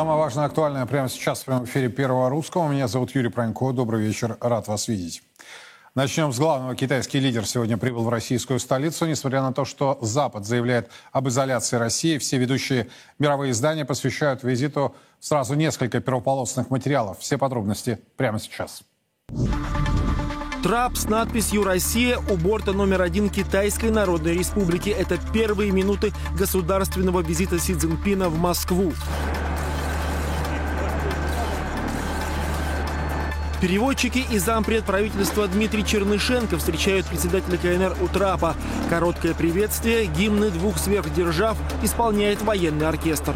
Самое важное, актуальное прямо сейчас в прямом эфире Первого Русского. Меня зовут Юрий Пронько. Добрый вечер. Рад вас видеть. Начнем с главного. Китайский лидер сегодня прибыл в российскую столицу. Несмотря на то, что Запад заявляет об изоляции России, все ведущие мировые издания посвящают визиту сразу несколько первополосных материалов. Все подробности прямо сейчас. Трап с надписью «Россия» у борта номер один Китайской Народной Республики. Это первые минуты государственного визита Си Цзиньпина в Москву. Переводчики и зампред правительства Дмитрий Чернышенко встречают председателя КНР у трапа. Короткое приветствие, гимны двух сверхдержав исполняет военный оркестр.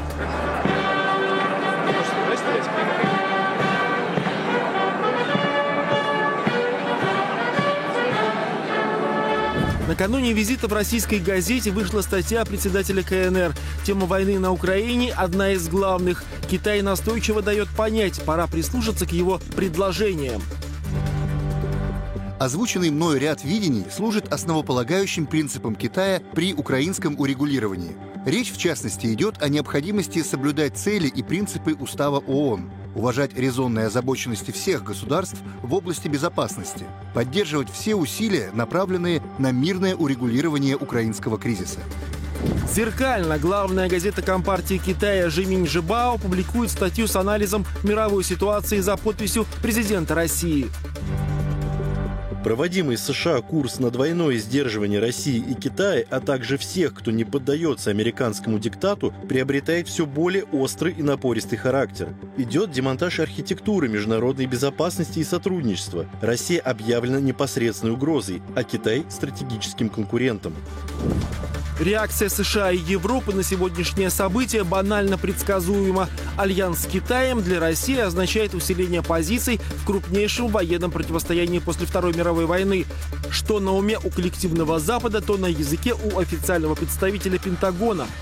Накануне визита в российской газете вышла статья председателя КНР. Тема войны на Украине – одна из главных. Китай настойчиво дает понять, пора прислушаться к его предложениям. Озвученный мною ряд видений служит основополагающим принципом Китая при украинском урегулировании. Речь, в частности, идет о необходимости соблюдать цели и принципы Устава ООН – уважать резонные озабоченности всех государств в области безопасности, поддерживать все усилия, направленные на мирное урегулирование украинского кризиса. Зеркально главная газета Компартии Китая Жиминь Жибао публикует статью с анализом мировой ситуации за подписью президента России. Проводимый США курс на двойное сдерживание России и Китая, а также всех, кто не поддается американскому диктату, приобретает все более острый и напористый характер. Идет демонтаж архитектуры международной безопасности и сотрудничества. Россия объявлена непосредственной угрозой, а Китай – стратегическим конкурентом. Реакция США и Европы на сегодняшнее событие банально предсказуема. Альянс с Китаем для России означает усиление позиций в крупнейшем военном противостоянии после Второй мировой войны. Что на уме у коллективного Запада, то на языке у официального представителя Пентагона –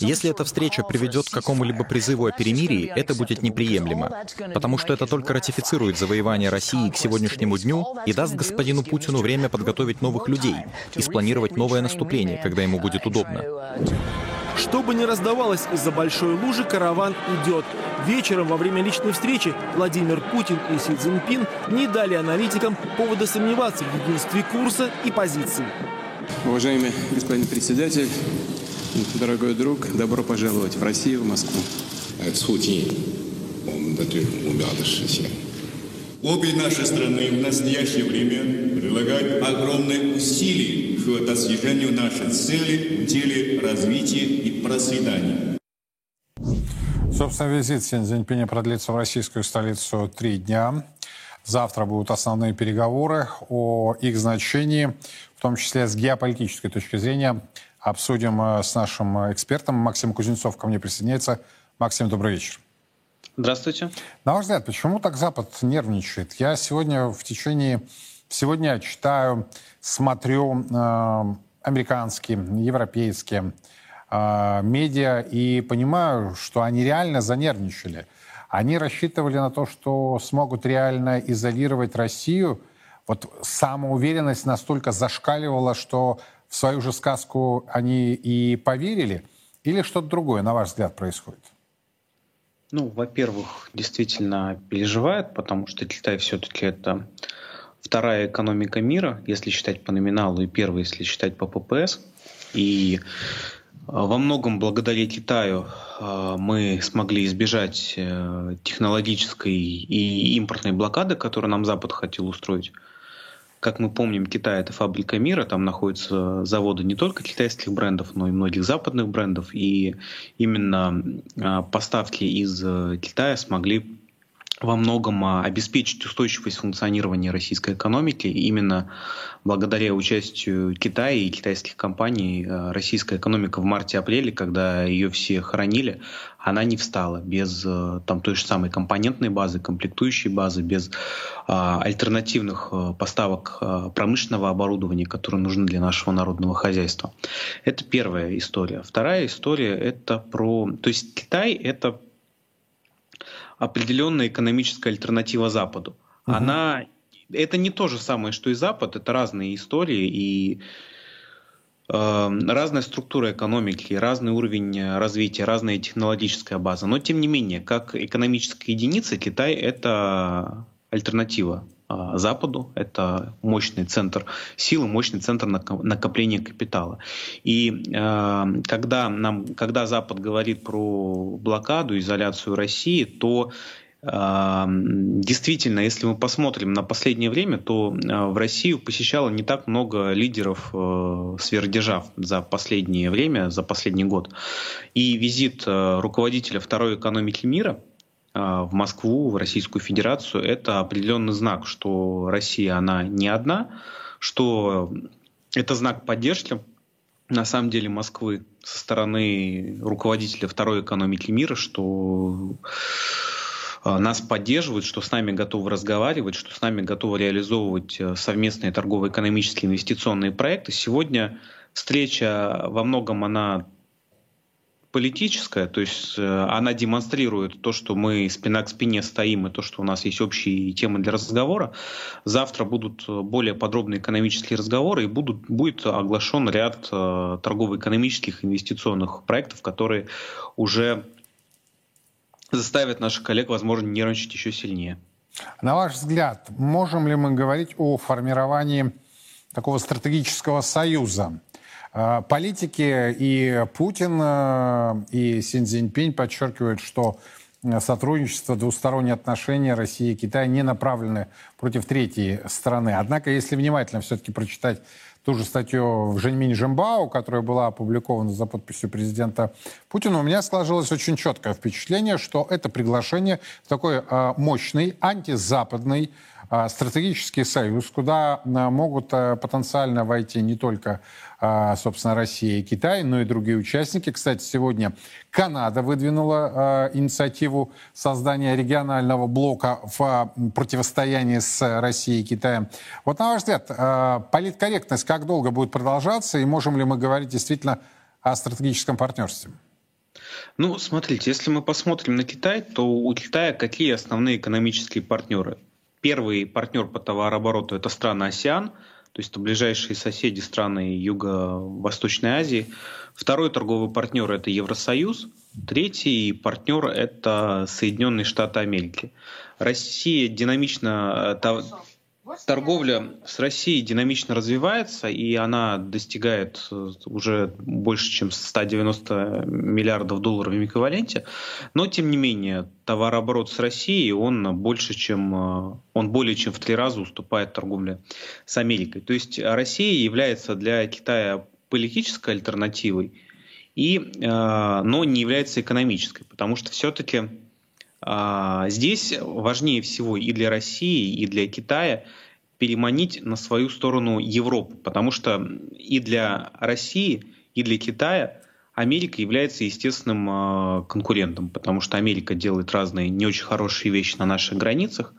если эта встреча приведет к какому-либо призыву о перемирии, это будет неприемлемо, потому что это только ратифицирует завоевание России к сегодняшнему дню и даст господину Путину время подготовить новых людей и спланировать новое наступление, когда ему будет удобно. Что бы ни раздавалось из-за большой лужи, караван идет. Вечером во время личной встречи Владимир Путин и Си Цзиньпин не дали аналитикам повода сомневаться в единстве курса и позиции. Уважаемый господин председатель, Дорогой друг, добро пожаловать в Россию, в Москву. Обе наши страны в настоящее время прилагают огромные усилия к достижению нашей цели в деле развития и процветания. Собственно, визит Син Цзиньпиня продлится в российскую столицу три дня. Завтра будут основные переговоры о их значении, в том числе с геополитической точки зрения обсудим э, с нашим экспертом. Максим Кузнецов ко мне присоединяется. Максим, добрый вечер. Здравствуйте. На ваш взгляд, почему так Запад нервничает? Я сегодня в течение всего дня читаю, смотрю э, американские, европейские э, медиа и понимаю, что они реально занервничали. Они рассчитывали на то, что смогут реально изолировать Россию. Вот самоуверенность настолько зашкаливала, что в свою же сказку они и поверили? Или что-то другое, на ваш взгляд, происходит? Ну, во-первых, действительно переживает, потому что Китай все-таки это вторая экономика мира, если считать по номиналу, и первая, если считать по ППС. И а, во многом благодаря Китаю а, мы смогли избежать э, технологической и импортной блокады, которую нам Запад хотел устроить. Как мы помним, Китай — это фабрика мира, там находятся заводы не только китайских брендов, но и многих западных брендов, и именно поставки из э, Китая смогли во многом а, обеспечить устойчивость функционирования российской экономики. именно благодаря участию Китая и китайских компаний а, российская экономика в марте-апреле, когда ее все хоронили, она не встала без а, там, той же самой компонентной базы, комплектующей базы, без а, альтернативных поставок промышленного оборудования, которое нужно для нашего народного хозяйства. Это первая история. Вторая история — это про... То есть Китай — это определенная экономическая альтернатива Западу. Угу. Она это не то же самое, что и Запад, это разные истории, и разная структура экономики, разный уровень развития, разная технологическая база. Но тем не менее, как экономическая единица, Китай это альтернатива Западу. Это мощный центр силы, мощный центр накопления капитала. И э, когда, нам, когда Запад говорит про блокаду, изоляцию России, то э, Действительно, если мы посмотрим на последнее время, то в Россию посещало не так много лидеров сверхдержав за последнее время, за последний год. И визит руководителя второй экономики мира – а, в Москву, в Российскую Федерацию, это определенный знак, что Россия, она не одна, что это знак поддержки, на самом деле, Москвы со стороны руководителя второй экономики мира, что а, нас поддерживают, что с нами готовы разговаривать, что с нами готовы реализовывать э, совместные торгово-экономические инвестиционные проекты. Сегодня встреча во многом она политическая, то есть э, она демонстрирует то, что мы спина к спине стоим, и то, что у нас есть общие темы для разговора. Завтра будут э, более подробные экономические разговоры, и будут, будет оглашен ряд э, торгово-экономических инвестиционных проектов, которые уже заставят наших коллег, возможно, нервничать еще сильнее. На ваш взгляд, можем ли мы говорить о формировании такого стратегического союза политики и Путин, э, и Син Цзиньпинь подчеркивают, что э, сотрудничество, двусторонние отношения России и Китая не направлены против третьей страны. Однако, если внимательно все-таки прочитать ту же статью в Женьминь Жембао, которая была опубликована за подписью президента Путина, у меня сложилось очень четкое впечатление, что это приглашение в такой э, мощный антизападный стратегический союз, куда могут э, потенциально войти не только а, собственно, Россия и Китай, но и другие участники. Кстати, сегодня Канада выдвинула а, инициативу создания регионального блока в противостоянии с Россией и Китаем. Вот на ваш взгляд, а, политкорректность как долго будет продолжаться, и можем ли мы говорить действительно о стратегическом партнерстве? Ну, смотрите, если мы посмотрим на Китай, то у Китая какие основные экономические партнеры? Первый партнер по товарообороту – это страны АСИАН – то есть это ближайшие соседи страны Юго-Восточной Азии. Второй торговый партнер – это Евросоюз. Третий партнер – это Соединенные Штаты Америки. Россия динамично э, Торговля с Россией динамично развивается, и она достигает э, уже больше, чем 190 миллиардов долларов в эквиваленте. Но, тем не менее, товарооборот с Россией, он, больше, чем, э, он более чем в три раза уступает торговле с Америкой. То есть Россия является для Китая политической альтернативой, и, э, но не является экономической, потому что все-таки здесь важнее всего и для России, и для Китая переманить на свою сторону Европу, потому что и для России, и для Китая Америка является естественным а, конкурентом, потому что Америка делает разные не очень хорошие вещи на наших границах,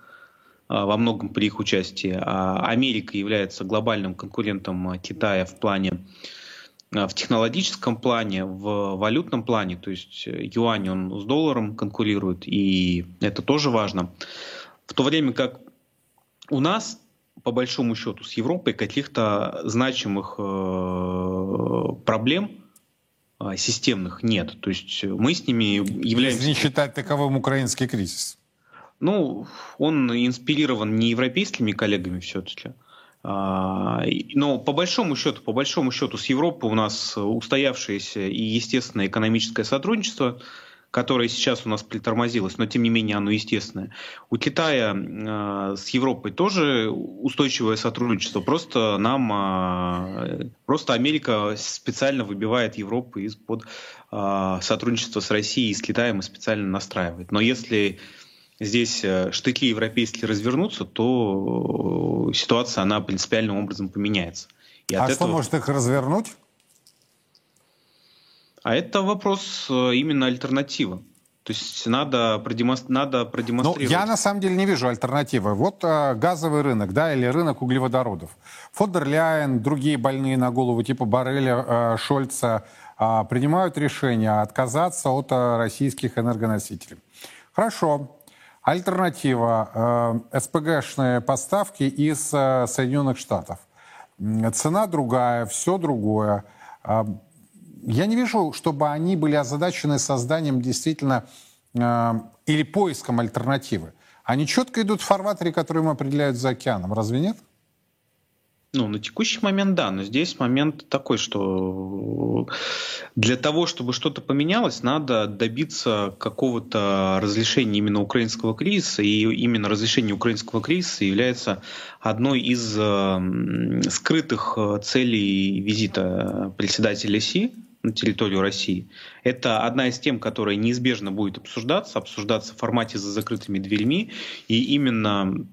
а, во многом при их участии. А Америка является глобальным конкурентом Китая в плане в технологическом плане, в валютном плане, то есть юань он с долларом конкурирует, и это тоже важно. В то время как у нас, по большому счету, с Европой каких-то значимых э, проблем э, системных нет. То есть мы с ними являемся... Если не считать таковым украинский кризис. Ну, он инспирирован не европейскими коллегами все-таки, а, но по большому счету, по большому счету с Европой у нас устоявшееся и естественное экономическое сотрудничество, которое сейчас у нас притормозилось, но тем не менее оно естественное. У Китая э, с Европой тоже устойчивое сотрудничество. Просто нам, э, просто Америка специально выбивает Европу из-под сотрудничества с Россией и с Китаем и специально настраивает. Но если здесь э, штыки европейские развернутся, то э, ситуация, она принципиальным образом поменяется. И а что может их развернуть? А это вопрос э, именно альтернативы. То есть надо, продемонстр... надо продемонстрировать. Ну, я на самом деле не вижу альтернативы. Вот э, газовый рынок, да, или рынок углеводородов. Фондер Ляйен, другие больные на голову типа Барреля, э, Шольца э, принимают решение отказаться от э, российских энергоносителей. Хорошо, Альтернатива э, СПГшные поставки из э, Соединенных Штатов. Цена другая, все другое. я не вижу, чтобы они были озадачены созданием действительно или поиском альтернативы. Они четко идут в фарватере, который им определяют за океаном. Разве нет? Ну, на текущий момент да, но здесь момент такой, что для того, чтобы что-то поменялось, надо добиться какого-то разрешения именно украинского кризиса, и именно разрешение украинского кризиса является одной из э, скрытых э, целей визита председателя Си на территорию России. Это одна из тем, которая неизбежно будет обсуждаться, обсуждаться в формате за закрытыми дверьми, и именно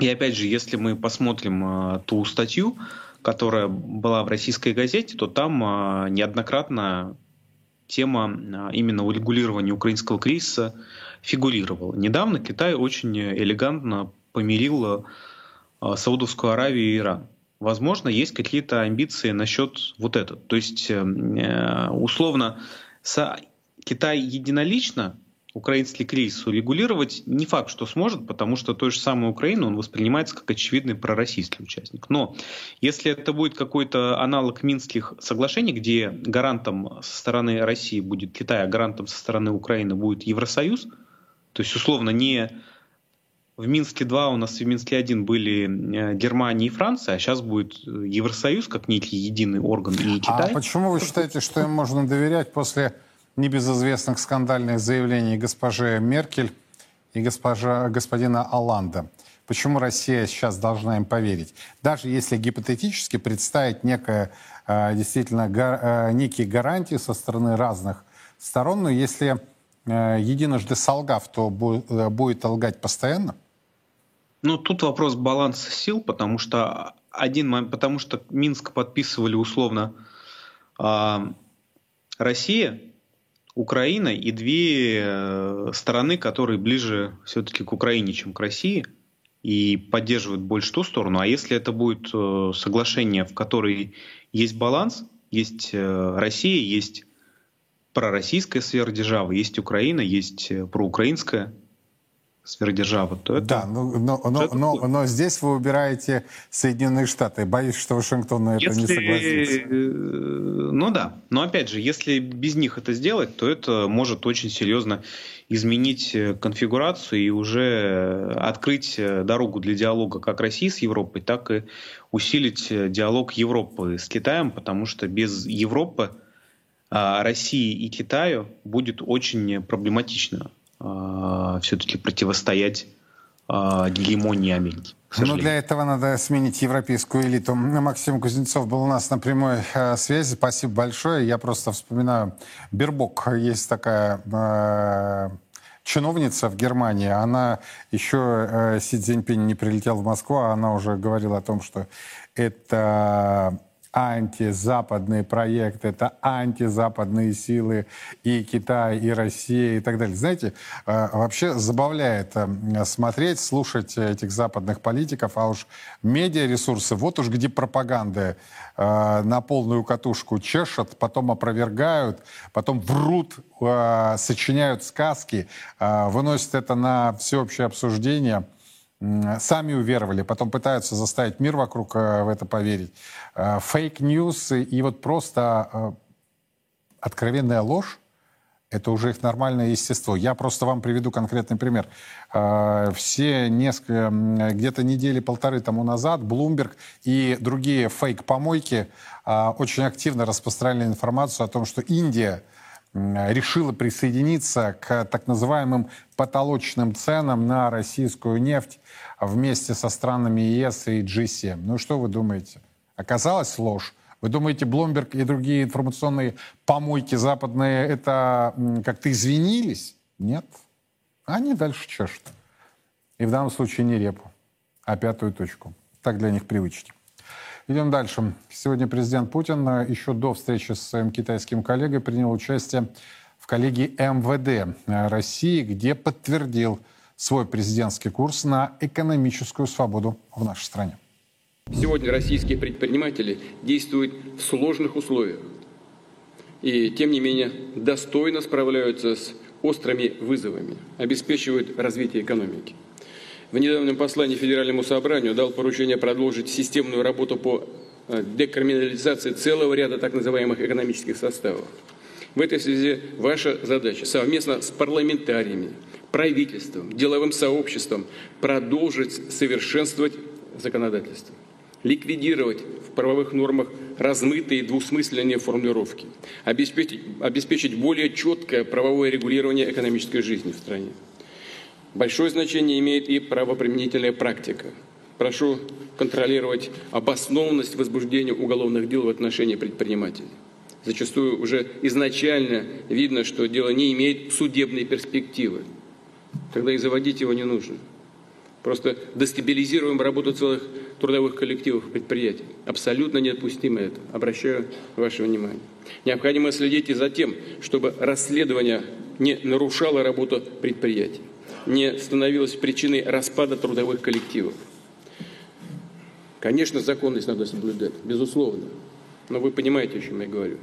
и опять же, если мы посмотрим а, ту статью, которая была в российской газете, то там а, неоднократно тема а, именно урегулирования украинского кризиса фигурировала. Недавно Китай очень элегантно помирил Саудовскую Аравию и Иран. Возможно, есть какие-то амбиции насчет вот этого. То есть, э, условно, Китай единолично украинский кризис урегулировать не факт, что сможет, потому что той же самой Украины он воспринимается как очевидный пророссийский участник. Но если это будет какой-то аналог Минских соглашений, где гарантом со стороны России будет Китай, а гарантом со стороны Украины будет Евросоюз, то есть условно не в Минске 2 у нас и в Минске 1 были э, Германия и Франция, а сейчас будет Евросоюз как некий единый орган и Китай. А почему вы считаете, что им можно доверять после небезызвестных скандальных заявлений госпожи Меркель и госпожа, господина Аланда. Почему Россия сейчас должна им поверить? Даже если гипотетически представить некое, э, действительно э, некие гарантии со стороны разных сторон, но если э, единожды солгав, то будет лгать постоянно? Ну, тут вопрос баланса сил, потому что один, потому что Минск подписывали условно а, Россия, Украина и две э, страны, которые ближе все-таки к Украине, чем к России, и поддерживают больше ту сторону. А если это будет э, соглашение, в которой есть баланс, есть э, Россия, есть пророссийская сфера державы, есть Украина, есть проукраинская сверхдержава, то это... Да, но, но, но, но, но здесь вы убираете Соединенные Штаты. Боюсь, что Вашингтон на это если, не согласится. Э, ну да, но опять же, если без них это сделать, то это может очень серьезно изменить э, конфигурацию и уже открыть э, дорогу для диалога как России с Европой, так и усилить диалог Европы с Китаем, потому что без Европы а, России и Китаю будет очень проблематично э, все-таки противостоять э, гегемонии Америки. Ну, для этого надо сменить европейскую элиту. Максим Кузнецов был у нас на прямой э, связи. Спасибо большое. Я просто вспоминаю, Бербок есть такая э, чиновница в Германии. Она еще, э, Си Цзиньпинь не прилетел в Москву, а она уже говорила о том, что это антизападные проекты, это антизападные силы и Китай, и Россия и так далее. Знаете, э, вообще забавляет э, смотреть, слушать этих западных политиков, а уж медиаресурсы, вот уж где пропаганда э, на полную катушку чешет, потом опровергают, потом врут, сочиняют сказки, выносят это на всеобщее обсуждение – сами уверовали, потом пытаются заставить мир вокруг э, в это поверить. Fake news и вот просто э, откровенная ложь, это уже их нормальное естество. Я просто вам приведу конкретный пример. Э, все несколько, где-то недели полторы тому назад Bloomberg и другие фейк-помойки очень активно распространяли информацию о том, что Индия решила присоединиться к так называемым потолочным ценам на российскую нефть вместе со странами ЕС и G7. Ну что вы думаете? Оказалась ложь. Вы думаете, Бломберг и другие информационные помойки западные это как-то извинились? Нет. Они дальше чешут. И в данном случае не репу, а пятую точку. Так для них привычнее. Идем дальше. Сегодня президент Путин э, еще до встречи с своим китайским коллегой принял участие в коллегии МВД России, где подтвердил свой президентский курс на экономическую свободу в нашей стране. Сегодня российские предприниматели действуют в сложных условиях и, тем не менее, достойно справляются с острыми вызовами, обеспечивают развитие экономики. В недавнем послании Федеральному собранию дал поручение продолжить системную работу по э, декриминализации целого ряда так называемых экономических составов. В этой связи ваша задача совместно с парламентариями, правительством, деловым сообществом продолжить совершенствовать законодательство, ликвидировать в правовых нормах размытые двусмысленные формулировки, обеспечить, обеспечить более четкое правовое регулирование экономической жизни в стране. Большое значение имеет и правоприменительная практика. Прошу контролировать обоснованность возбуждения уголовных дел в отношении предпринимателей. Зачастую уже изначально видно, что дело не имеет судебной перспективы. Тогда и заводить его не нужно. Просто дестабилизируем работу целых трудовых коллективов предприятий. Абсолютно недопустимо это. Обращаю ваше внимание. Необходимо следить и за тем, чтобы расследование не нарушало работу предприятий, не становилось причиной распада трудовых коллективов. Конечно, законность надо соблюдать, безусловно. Но вы понимаете, о чем я говорю.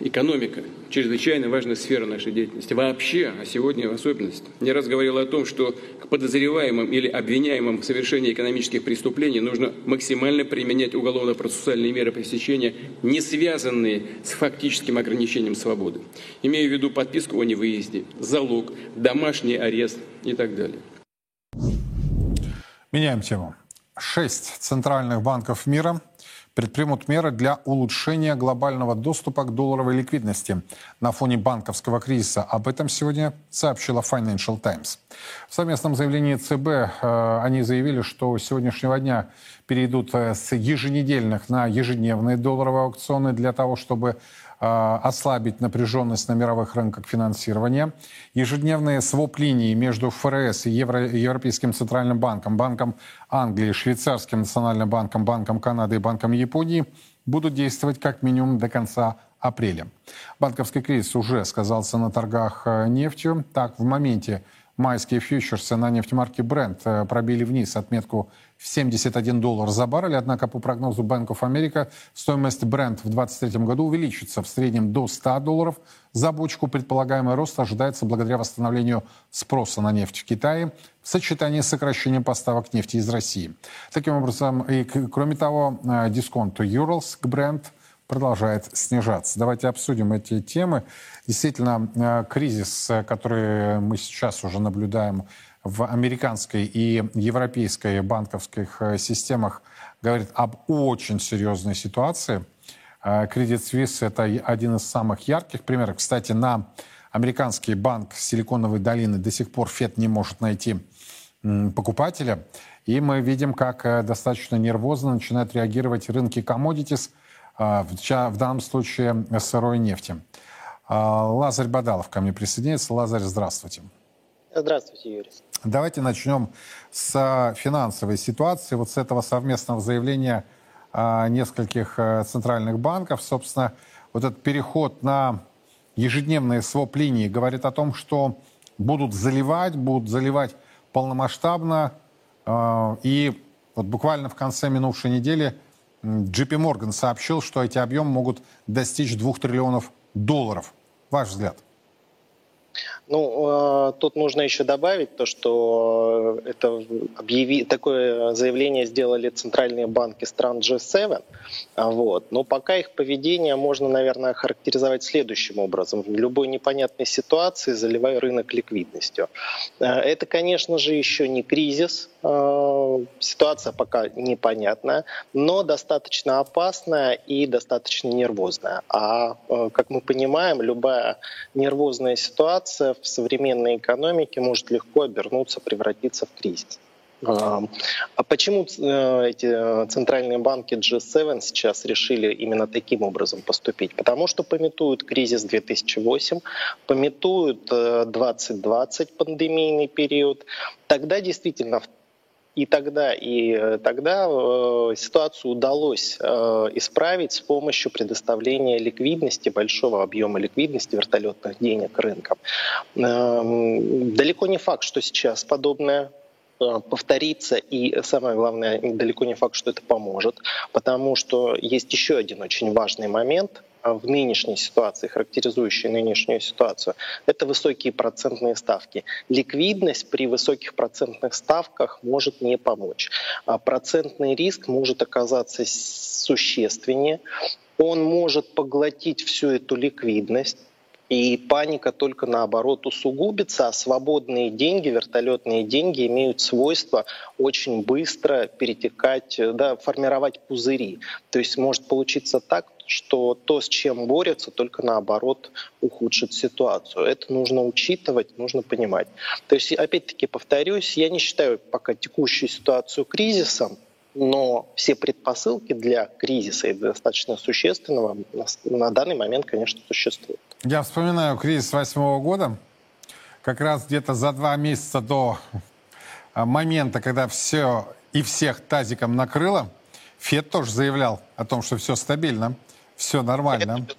Экономика – чрезвычайно важная сфера нашей деятельности. Вообще, а сегодня в особенности. Не раз говорил о том, что к подозреваемым или обвиняемым в совершении экономических преступлений нужно максимально применять уголовно-процессуальные меры пресечения, не связанные с фактическим ограничением свободы. Имею в виду подписку о невыезде, залог, домашний арест и так далее. Меняем тему. Шесть центральных банков мира предпримут меры для улучшения глобального доступа к долларовой ликвидности на фоне банковского кризиса. Об этом сегодня сообщила Financial Times. В совместном заявлении ЦБ э, они заявили, что с сегодняшнего дня перейдут э, с еженедельных на ежедневные долларовые аукционы для того, чтобы ослабить напряженность на мировых рынках финансирования. Ежедневные своп-линии между ФРС и Евро, Европейским Центральным банком, Банком Англии, Швейцарским национальным банком, Банком Канады и Банком Японии будут действовать как минимум до конца апреля. Банковский кризис уже сказался на торгах э, нефтью. Так, в моменте майские фьючерсы на нефтемарке Brent э, пробили вниз отметку в 71 доллар за баррель, однако по прогнозу Bank of America стоимость Brent в 2023 году увеличится в среднем до 100 долларов за бочку. Предполагаемый рост ожидается благодаря восстановлению спроса на нефть в Китае в сочетании с сокращением поставок нефти из России. Таким образом, и кроме того, э, дисконт Urals к Brent продолжает снижаться. Давайте обсудим эти темы. Действительно, э, кризис, э, который мы сейчас уже наблюдаем в американской и европейской банковских э, системах говорит об очень серьезной ситуации. Credit Suisse – это один из самых ярких примеров. Кстати, на американский банк Силиконовой долины до сих пор ФЕД не может найти покупателя. И мы видим, как достаточно нервозно начинают реагировать рынки commodities, в данном случае сырой нефти. Лазарь Бадалов ко мне присоединяется. Лазарь, здравствуйте. Здравствуйте, Юрий. Давайте начнем с финансовой ситуации, вот с этого совместного заявления а, нескольких э, центральных банков. Собственно, вот этот переход на ежедневные своп-линии говорит о том, что будут заливать, будут заливать полномасштабно. А, и вот буквально в конце минувшей недели JP Morgan сообщил, что эти объемы могут достичь 2 триллионов долларов. Ваш взгляд? Ну, э, тут нужно еще добавить то, что это объяви... такое заявление сделали центральные банки стран G7. Вот. Но пока их поведение можно, наверное, характеризовать следующим образом. В любой непонятной ситуации заливая рынок ликвидностью. Э, это, конечно же, еще не кризис. Ситуация пока непонятная, но достаточно опасная и достаточно нервозная. А, как мы понимаем, любая нервозная ситуация в современной экономике может легко обернуться, превратиться в кризис. А, а почему э, эти центральные банки G7 сейчас решили именно таким образом поступить? Потому что пометуют кризис 2008, пометуют 2020 э, пандемийный период. Тогда действительно и тогда, и э, тогда э, ситуацию удалось э, исправить с помощью предоставления ликвидности, большого объема ликвидности, вертолетных денег рынкам. Эм, далеко не факт, что сейчас подобное повторится, и самое главное, далеко не факт, что это поможет, потому что есть еще один очень важный момент – в нынешней ситуации, характеризующие нынешнюю ситуацию, это высокие процентные ставки. Ликвидность при высоких процентных ставках может не помочь. А процентный риск может оказаться существеннее. Он может поглотить всю эту ликвидность и паника только наоборот усугубится, а свободные деньги, вертолетные деньги имеют свойство очень быстро перетекать, да, формировать пузыри. То есть может получиться так, что то, с чем борются, только наоборот ухудшит ситуацию. Это нужно учитывать, нужно понимать. То есть, опять-таки, повторюсь, я не считаю пока текущую ситуацию кризисом, но все предпосылки для кризиса и достаточно существенного на данный момент, конечно, существуют. Я вспоминаю кризис восьмого года, как раз где-то за два месяца до а, момента, когда все и всех тазиком накрыло, Фед тоже заявлял о том, что все стабильно, все нормально.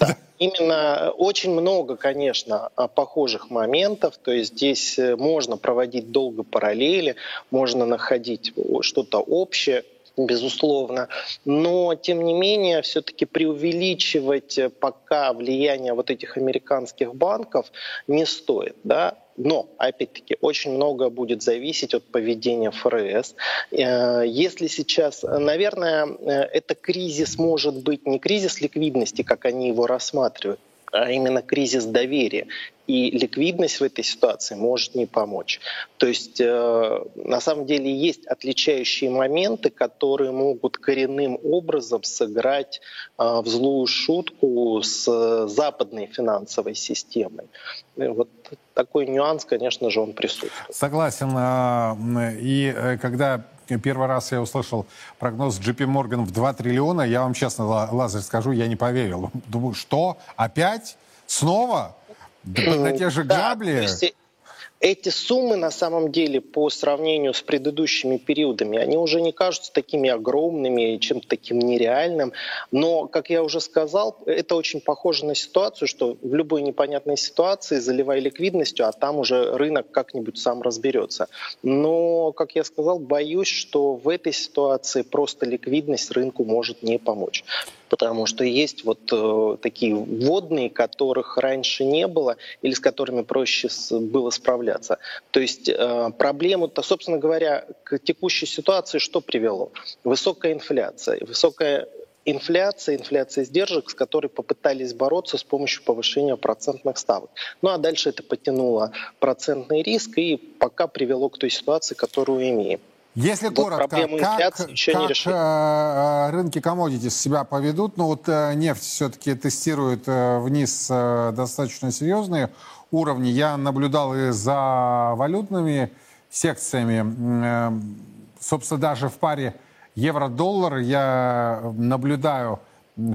Да. Именно очень много, конечно, а, похожих моментов. То есть здесь э, можно проводить долго параллели, можно находить что-то общее безусловно. Но, тем не менее, все-таки преувеличивать э, пока влияние вот этих американских банков не стоит. Да? Но, опять-таки, очень много будет зависеть от поведения ФРС. Э, если сейчас, наверное, э, это кризис может быть не кризис ликвидности, как они его рассматривают, а именно кризис доверия. И ликвидность в этой ситуации может не помочь. То есть э, на самом деле есть отличающие моменты, которые могут коренным образом сыграть э, в злую шутку с западной финансовой системой. И вот такой нюанс, конечно же, он присутствует. Согласен. А, и э, когда первый раз я услышал прогноз JP Morgan в 2 триллиона, я вам честно, Лазарь, скажу, я не поверил. Думаю, что? Опять? Снова? Да, на те же грабли? Да, эти суммы на самом деле по сравнению с предыдущими периодами, они уже не кажутся такими огромными, чем-то таким нереальным. Но, как я уже сказал, это очень похоже на ситуацию, что в любой непонятной ситуации заливай ликвидностью, а там уже рынок как-нибудь сам разберется. Но, как я сказал, боюсь, что в этой ситуации просто ликвидность рынку может не помочь потому что есть вот э, такие водные, которых раньше не было или с которыми проще было справляться. То есть э, проблему-то, собственно говоря, к текущей ситуации что привело? Высокая инфляция. Высокая инфляция, инфляция издержек, с которой попытались бороться с помощью повышения процентных ставок. Ну а дальше это потянуло процентный риск и пока привело к той ситуации, которую имеем. Если вот коротко, как, как э, э, рынки комодити себя поведут? Ну вот э, нефть все-таки тестирует вниз достаточно серьезные уровни. Я наблюдал и за валютными секциями. Собственно, даже в паре евро-доллар я наблюдаю,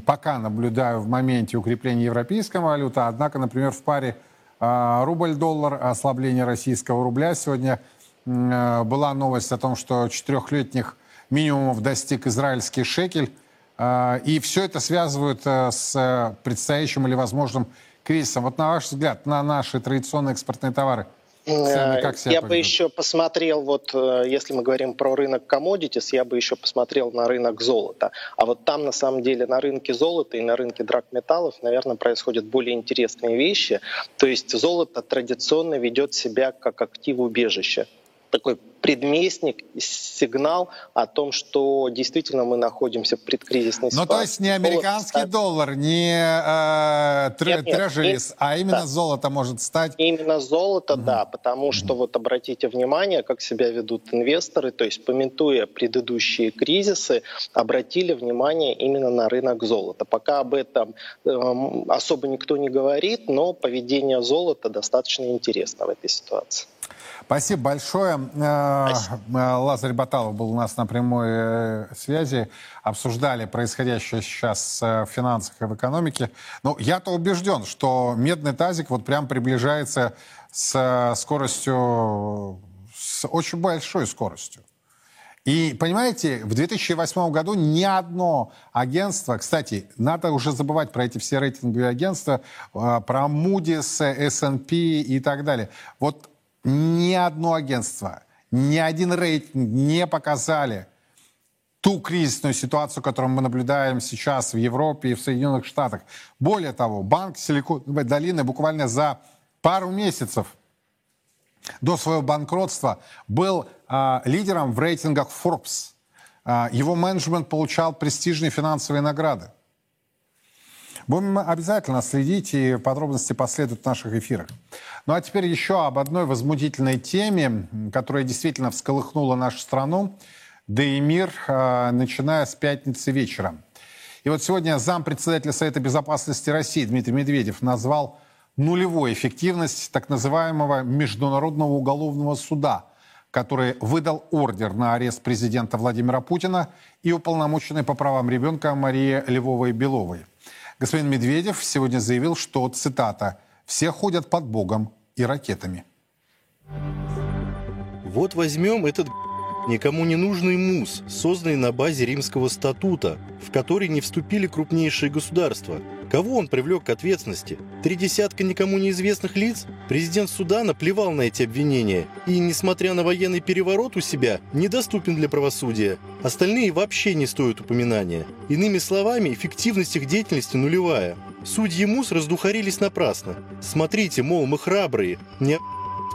пока наблюдаю в моменте укрепления европейской валюты. Однако, например, в паре рубль-доллар, ослабление российского рубля сегодня – была новость о том, что четырехлетних минимумов достиг израильский шекель. Э, и все это связывают э, с предстоящим или возможным кризисом. Вот на ваш взгляд, на наши традиционные экспортные товары – как себя я поведут? бы еще посмотрел, вот если мы говорим про рынок commodities, я бы еще посмотрел на рынок золота. А вот там на самом деле на рынке золота и на рынке драгметаллов, наверное, происходят более интересные вещи. То есть золото традиционно ведет себя как актив убежища такой предместник, сигнал о том, что действительно мы находимся в предкризисной ситуации. Ну, то есть не американский доллар, доллар не э, тр, трежерис, а именно да. золото может стать? Именно золото, угу. да, потому что вот обратите внимание, как себя ведут инвесторы, то есть пометуя предыдущие кризисы, обратили внимание именно на рынок золота. Пока об этом э, особо никто не говорит, но поведение золота достаточно интересно в этой ситуации. Спасибо большое. Э, Спасибо. Э, Лазарь Баталов был у нас на прямой э, связи. Обсуждали происходящее сейчас в финансах и в экономике. Ну, я-то убежден, что медный тазик вот прям приближается с скоростью, с очень большой скоростью. И, понимаете, в 2008 году ни одно агентство, кстати, надо уже забывать про эти все рейтинговые агентства, про Moody's, S&P и так далее. Вот ни одно агентство, ни один рейтинг не показали ту кризисную ситуацию, которую мы наблюдаем сейчас в Европе и в Соединенных Штатах. Более того, банк Силиконовой долины буквально за пару месяцев до своего банкротства был э, лидером в рейтингах Forbes. Э, его менеджмент получал престижные финансовые награды. Будем обязательно следить, и подробности последуют в наших эфирах. Ну а теперь еще об одной возмутительной теме, которая действительно всколыхнула нашу страну да и мир, а, начиная с пятницы вечера. И вот сегодня зампредседателя Совета Безопасности России Дмитрий Медведев назвал нулевой эффективность так называемого Международного уголовного суда, который выдал ордер на арест президента Владимира Путина и уполномоченной по правам ребенка Марии Львовой-Беловой. Господин Медведев сегодня заявил, что, цитата, «все ходят под Богом и ракетами». Вот возьмем этот никому не нужный МУС, созданный на базе Римского статута, в который не вступили крупнейшие государства. Кого он привлек к ответственности? Три десятка никому неизвестных лиц? Президент Судана плевал на эти обвинения и, несмотря на военный переворот у себя, недоступен для правосудия. Остальные вообще не стоят упоминания. Иными словами, эффективность их деятельности нулевая. Судьи МУС раздухарились напрасно. Смотрите, мол, мы храбрые, не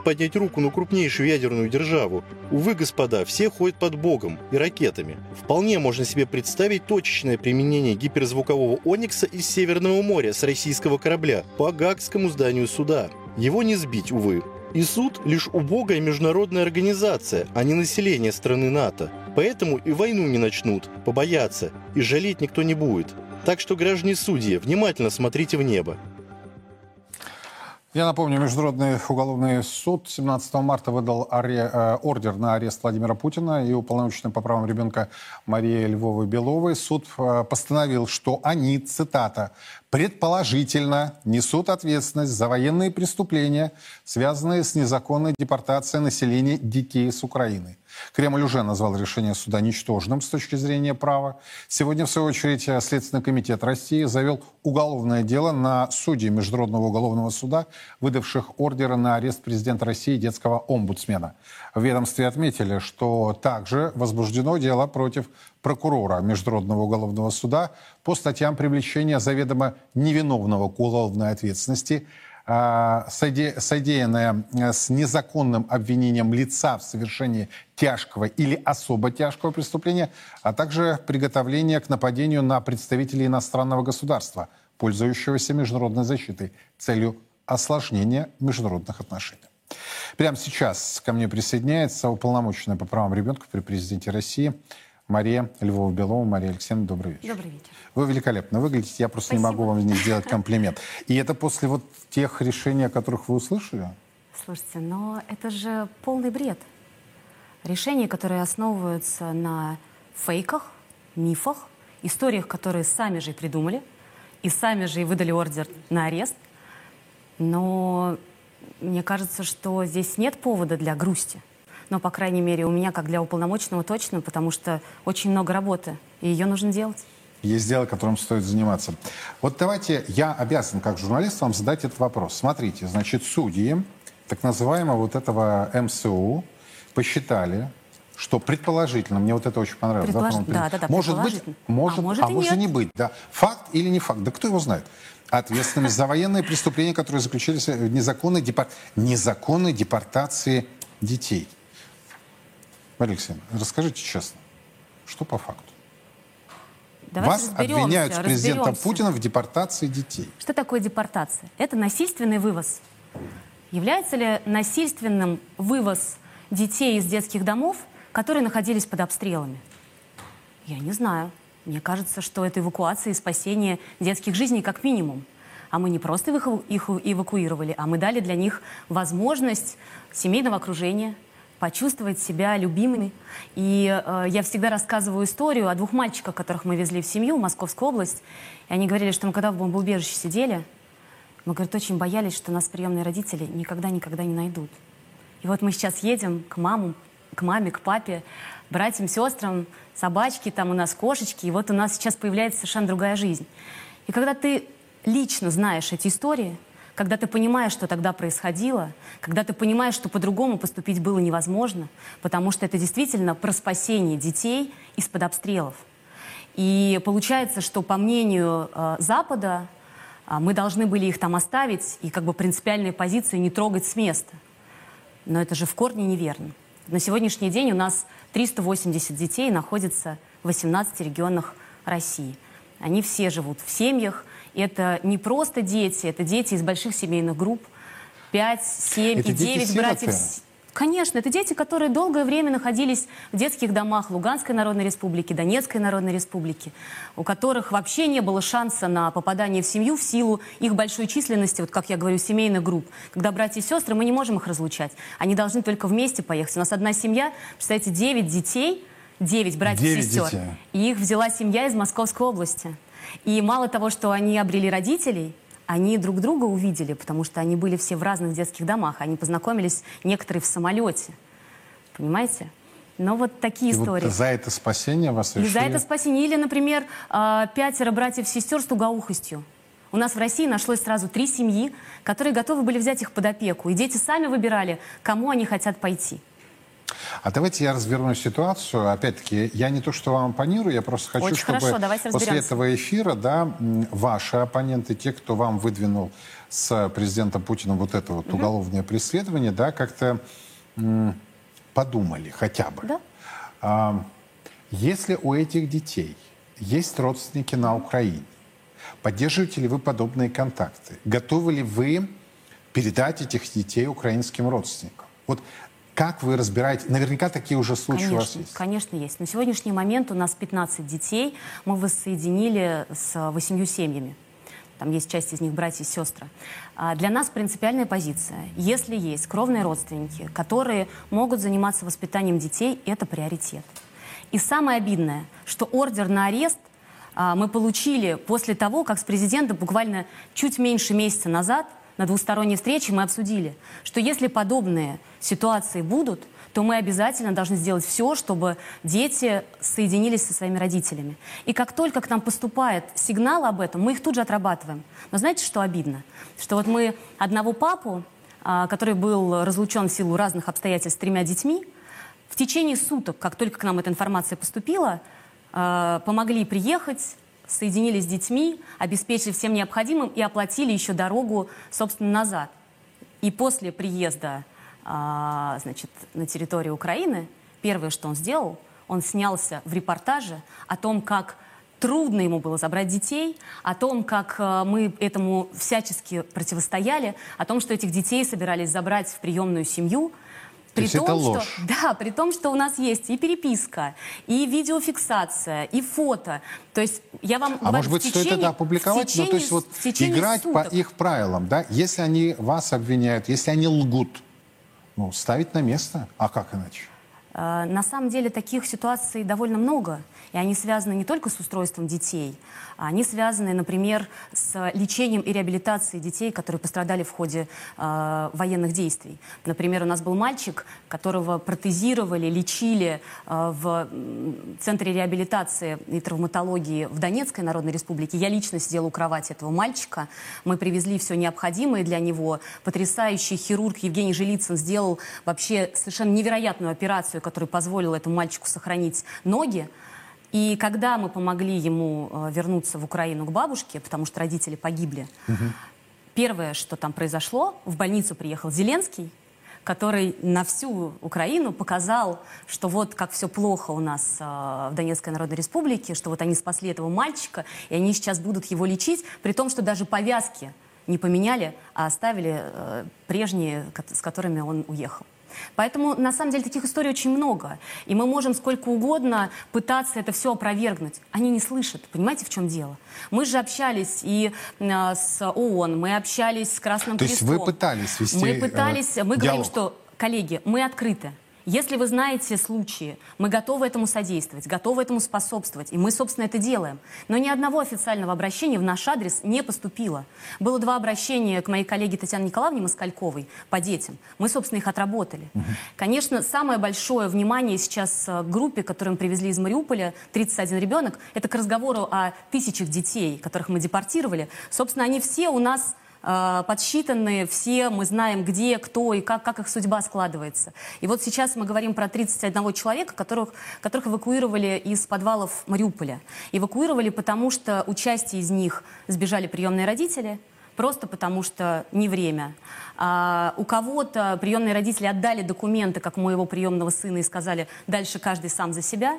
поднять руку на крупнейшую ядерную державу. Увы, господа, все ходят под богом и ракетами. Вполне можно себе представить точечное применение гиперзвукового «Оникса» из Северного моря с российского корабля по Гагскому зданию суда. Его не сбить, увы. И суд – лишь убогая международная организация, а не население страны НАТО. Поэтому и войну не начнут, побоятся, и жалеть никто не будет. Так что, граждане судьи, внимательно смотрите в небо. Я напомню, Международный уголовный суд 17 марта выдал аре, э, ордер на арест Владимира Путина и уполномоченной по правам ребенка Марии Львовой-Беловой. Суд э, постановил, что они, цитата, предположительно несут ответственность за военные преступления, связанные с незаконной депортацией населения детей с Украины. Кремль уже назвал решение суда ничтожным с точки зрения права. Сегодня, в свою очередь, Следственный комитет России завел уголовное дело на судей Международного уголовного суда, выдавших ордеры на арест президента России детского омбудсмена. В ведомстве отметили, что также возбуждено дело против прокурора Международного уголовного суда по статьям привлечения заведомо невиновного к уголовной ответственности – содеянное э, с незаконным обвинением лица в совершении тяжкого или особо тяжкого преступления, а также приготовление к нападению на представителей иностранного государства, пользующегося международной защитой, целью осложнения международных отношений. Прямо сейчас ко мне присоединяется уполномоченная по правам ребенка при президенте России Мария Львова-Белова. Мария Алексеевна, добрый вечер. Добрый вечер. Вы великолепно выглядите. Я просто Спасибо. не могу вам не сделать комплимент. И это после вот тех решений, о которых вы услышали? Слушайте, но это же полный бред. Решения, которые основываются на фейках, мифах, историях, которые сами же и придумали, и сами же и выдали ордер на арест. Но мне кажется, что здесь нет повода для грусти но, по крайней мере, у меня, как для уполномоченного, точно, потому что очень много работы, и ее нужно делать. Есть дело, которым стоит заниматься. Вот давайте, я обязан, как журналист, вам задать этот вопрос. Смотрите, значит, судьи так называемого вот этого МСУ посчитали, что предположительно, мне вот это очень понравилось. Предполож... Да, да, да, может быть, может, а может, а может не быть. Да. Факт или не факт, да кто его знает. Ответственность за военные преступления, которые заключились в незаконной, депор... незаконной депортации детей. Мария Алексеевна, расскажите честно, что по факту? Давайте Вас обвиняют с президентом разберемся. Путина в депортации детей. Что такое депортация? Это насильственный вывоз. Является ли насильственным вывоз детей из детских домов, которые находились под обстрелами? Я не знаю. Мне кажется, что это эвакуация и спасение детских жизней как минимум. А мы не просто их эвакуировали, а мы дали для них возможность семейного окружения, почувствовать себя любимыми. И э, я всегда рассказываю историю о двух мальчиках, которых мы везли в семью в Московскую область. И они говорили, что мы когда в бомбоубежище сидели, мы, говорит, очень боялись, что нас приемные родители никогда-никогда не найдут. И вот мы сейчас едем к маму, к маме, к папе, братьям, сестрам, собачки, там у нас кошечки, и вот у нас сейчас появляется совершенно другая жизнь. И когда ты лично знаешь эти истории, когда ты понимаешь, что тогда происходило, когда ты понимаешь, что по-другому поступить было невозможно, потому что это действительно про спасение детей из-под обстрелов. И получается, что по мнению э, Запада э, мы должны были их там оставить и как бы принципиальные позиции не трогать с места. Но это же в корне неверно. На сегодняшний день у нас 380 детей находится в 18 регионах России. Они все живут в семьях. Это не просто дети, это дети из больших семейных групп. 5, 7 это и 9 братьев. Конечно, это дети, которые долгое время находились в детских домах Луганской Народной Республики, Донецкой Народной Республики, у которых вообще не было шанса на попадание в семью в силу их большой численности, вот как я говорю, семейных групп. Когда братья и сестры, мы не можем их разлучать. Они должны только вместе поехать. У нас одна семья, представляете, 9 детей, 9 братьев и сестер. Детей. И их взяла семья из Московской области. И мало того, что они обрели родителей, они друг друга увидели, потому что они были все в разных детских домах. Они познакомились некоторые в самолете. Понимаете? Но вот такие и истории. Вот за это спасение вас решили? И за это спасение. Или, например, а, пятеро братьев-сестер с тугоухостью. У нас в России нашлось сразу три семьи, которые готовы были взять их под опеку. И дети сами выбирали, кому они хотят пойти. А давайте я разверну ситуацию. Опять-таки, я не то, что вам оппонирую, я просто хочу, Очень чтобы хорошо, после этого эфира, да, ваши оппоненты, те, кто вам выдвинул с президентом Путиным вот это вот угу. уголовное преследование, да, как-то подумали хотя бы. Да? А, если у этих детей есть родственники на Украине, поддерживаете ли вы подобные контакты? Готовы ли вы передать этих детей украинским родственникам? Вот как вы разбираете? Наверняка такие уже случаи конечно, у вас есть. Конечно, есть. На сегодняшний момент у нас 15 детей. Мы воссоединили с 8 семьями. Там есть часть из них братья и сестры. А для нас принципиальная позиция. Если есть кровные родственники, которые могут заниматься воспитанием детей, это приоритет. И самое обидное, что ордер на арест а, мы получили после того, как с президентом буквально чуть меньше месяца назад на двусторонней встрече мы обсудили, что если подобные ситуации будут, то мы обязательно должны сделать все, чтобы дети соединились со своими родителями. И как только к нам поступает сигнал об этом, мы их тут же отрабатываем. Но знаете, что обидно? Что вот мы одного папу, а, который был разлучен в силу разных обстоятельств с тремя детьми, в течение суток, как только к нам эта информация поступила, а, помогли приехать, соединились с детьми, обеспечили всем необходимым и оплатили еще дорогу, собственно, назад. И после приезда а, значит, на территорию Украины, первое, что он сделал, он снялся в репортаже о том, как трудно ему было забрать детей, о том, как э, мы этому всячески противостояли, о том, что этих детей собирались забрать в приемную семью – при То том, это ложь. Что, да, при том, что у нас есть и переписка, и видеофиксация, и фото. То есть я вам А может быть, течение, стоит это опубликовать? течение, ну, то есть вот играть суток. по их правилам, да? Если они вас обвиняют, если они лгут, ну, ставить на место. А как иначе? Э, на самом деле таких ситуаций довольно много. И они связаны не только с устройством детей, а они связаны, например, с лечением и реабилитацией детей, которые пострадали в ходе э, военных действий. Например, у нас был мальчик, которого протезировали, лечили э, в Центре реабилитации и травматологии в Донецкой Народной Республике. Я лично сидела у кровати этого мальчика. Мы привезли все необходимое для него. Потрясающий хирург Евгений Жилицын сделал вообще совершенно невероятную операцию, которая позволила этому мальчику сохранить ноги. И когда мы помогли ему э, вернуться в Украину к бабушке, потому что родители погибли, угу. первое, что там произошло, в больницу приехал Зеленский, который на всю Украину показал, что вот как все плохо у нас э, в Донецкой Народной Республике, что вот они спасли этого мальчика, и они сейчас будут его лечить, при том, что даже повязки не поменяли, а оставили э, прежние, с которыми он уехал. Поэтому, на самом деле, таких историй очень много. И мы можем сколько угодно пытаться это все опровергнуть. Они не слышат. Понимаете, в чем дело? Мы же общались и э, с ООН, мы общались с Красным То Крестом. То есть вы пытались вести Мы пытались, э, мы диалог. говорим, что, коллеги, мы открыты. Если вы знаете случаи, мы готовы этому содействовать, готовы этому способствовать, и мы, собственно, это делаем. Но ни одного официального обращения в наш адрес не поступило. Было два обращения к моей коллеге Татьяне Николаевне Москальковой по детям. Мы, собственно, их отработали. Угу. Конечно, самое большое внимание сейчас к группе, которую мы привезли из Мариуполя, 31 ребенок, это к разговору о тысячах детей, которых мы депортировали. Собственно, они все у нас э, подсчитаны все, мы знаем, где, кто и как, как их судьба складывается. И вот сейчас мы говорим про 31 человека, которых, которых эвакуировали из подвалов Мариуполя. Эвакуировали, потому что у части из них сбежали приемные родители, просто потому что не время. А у кого-то приемные родители отдали документы, как у моего приемного сына, и сказали, дальше каждый сам за себя.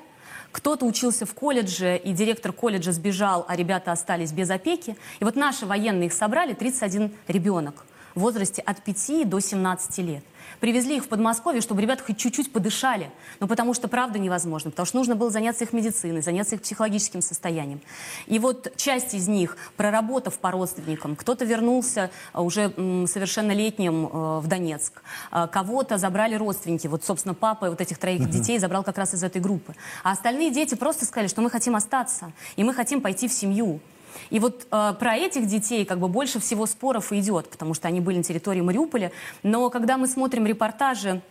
Кто-то учился в колледже, и директор колледжа сбежал, а ребята остались без опеки. И вот наши военные их собрали, 31 ребенок в возрасте от 5 до 17 лет. Привезли их в Подмосковье, чтобы ребята хоть чуть-чуть подышали. Ну, потому что правда невозможно. Потому что нужно было заняться их медициной, заняться их психологическим состоянием. И вот часть из них, проработав по родственникам, кто-то вернулся а, уже совершеннолетним э, в Донецк. А, кого-то забрали родственники. Вот, собственно, папа вот этих троих uh-huh. детей забрал как раз из этой группы. А остальные дети просто сказали, что мы хотим остаться. И мы хотим пойти в семью. И вот э, про этих детей как бы больше всего споров идет, потому что они были на территории Мариуполя. Но когда мы смотрим репортажи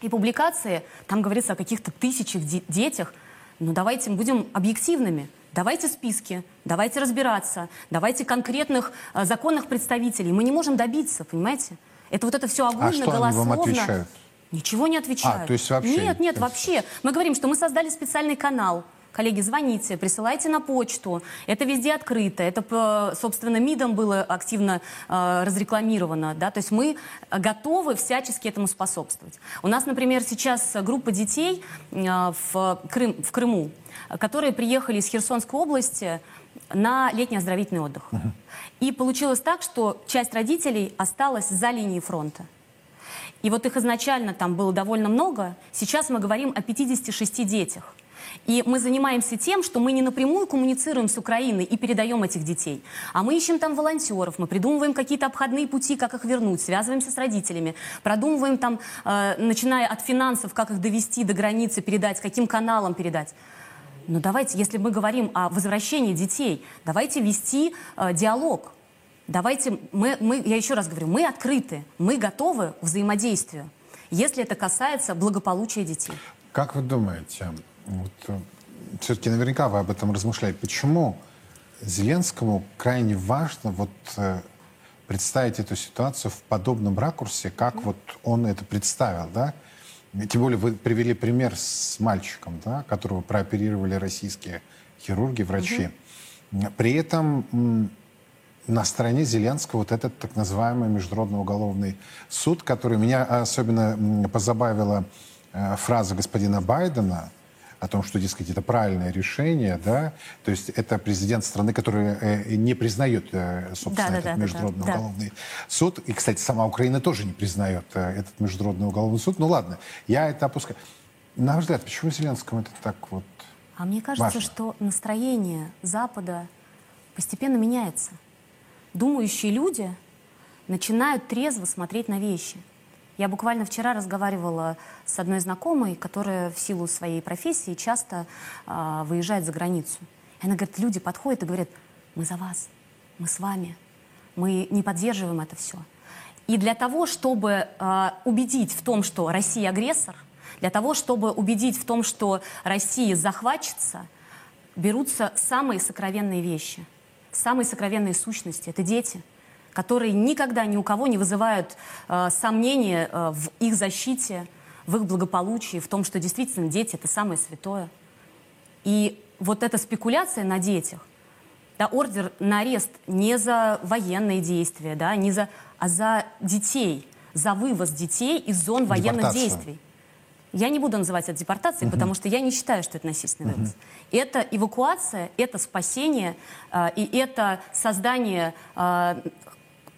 и публикации, там говорится о каких-то тысячах де- детях. Ну давайте будем объективными. Давайте списки, давайте разбираться, давайте конкретных э, законных представителей. Мы не можем добиться, понимаете? Это вот это все огульно, а что голословно. Они вам отвечают? Ничего не отвечают. А, то есть вообще... Нет, нет, вообще. Мы говорим, что мы создали специальный канал, Коллеги, звоните, присылайте на почту. Это везде открыто. Это, собственно, МИДом было активно э, разрекламировано. Да? То есть мы готовы всячески этому способствовать. У нас, например, сейчас группа детей э, в, Крым, в Крыму, которые приехали из Херсонской области на летний оздоровительный отдых. Uh-huh. И получилось так, что часть родителей осталась за линией фронта. И вот их изначально там было довольно много. Сейчас мы говорим о 56 детях. И мы занимаемся тем, что мы не напрямую коммуницируем с Украиной и передаем этих детей, а мы ищем там волонтеров, мы придумываем какие-то обходные пути, как их вернуть, связываемся с родителями, продумываем там, э, начиная от финансов, как их довести до границы, передать, каким каналом передать. Но давайте, если мы говорим о возвращении детей, давайте вести э, диалог. Давайте, мы, мы, я еще раз говорю, мы открыты, мы готовы к взаимодействию, если это касается благополучия детей. Как вы думаете, вот, э, все-таки наверняка вы об этом размышляете. Почему Зеленскому крайне важно вот э, представить эту ситуацию в подобном ракурсе, как вот он это представил, да? Тем более вы привели пример с мальчиком, да, которого прооперировали российские хирурги, врачи. Угу. При этом на стороне Зеленского вот этот так называемый Международный уголовный суд, который меня особенно позабавила э, фраза господина Байдена – о том, что, дескать, это правильное решение, да, то есть это президент страны, который э, не признает, э, собственно, да, этот да, международный да, уголовный да. суд. И, кстати, сама Украина тоже не признает э, этот международный уголовный суд. Ну ладно, я это опускаю. На ваш взгляд, почему Зеленскому это так вот А мне кажется, важно? что настроение Запада постепенно меняется. Думающие люди начинают трезво смотреть на вещи – я буквально вчера разговаривала с одной знакомой, которая в силу своей профессии часто э, выезжает за границу. И она говорит, люди подходят и говорят, мы за вас, мы с вами, мы не поддерживаем это все. И для того, чтобы э, убедить в том, что Россия агрессор, для того, чтобы убедить в том, что Россия захватчица, берутся самые сокровенные вещи, самые сокровенные сущности. Это дети – которые никогда ни у кого не вызывают э, сомнения э, в их защите, в их благополучии, в том, что действительно дети — это самое святое. И вот эта спекуляция на детях, да, ордер на арест не за военные действия, да, не за, а за детей, за вывоз детей из зон военных действий. Я не буду называть это депортацией, угу. потому что я не считаю, что это насильственный вывоз. Угу. Это эвакуация, это спасение, э, и это создание э,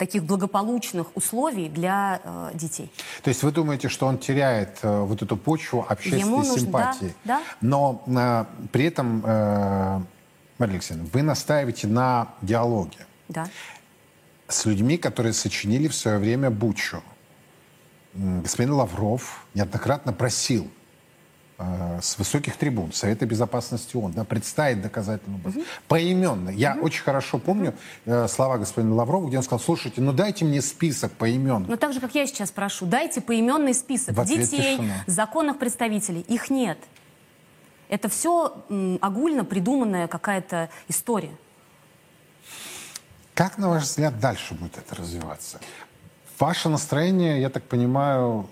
таких благополучных условий для э, детей. То есть вы думаете, что он теряет э, вот эту почву общественной Ему нужно, симпатии? Да, да. Но э, при этом, э, Мария Алексеевна, вы настаиваете на диалоге. Да. С людьми, которые сочинили в свое время Бучу. Господин Лавров неоднократно просил с высоких трибун Совета Безопасности ООН, да, представить доказательную базу. Угу. Поименно. Я угу. очень хорошо помню э, слова господина Лаврова, где он сказал, слушайте, ну дайте мне список поимен. Ну так же, как я сейчас прошу, дайте поименный список детей, тишина. законных представителей. Их нет. Это все м, огульно придуманная какая-то история. Как, на ваш взгляд, дальше будет это развиваться? Ваше настроение, я так понимаю,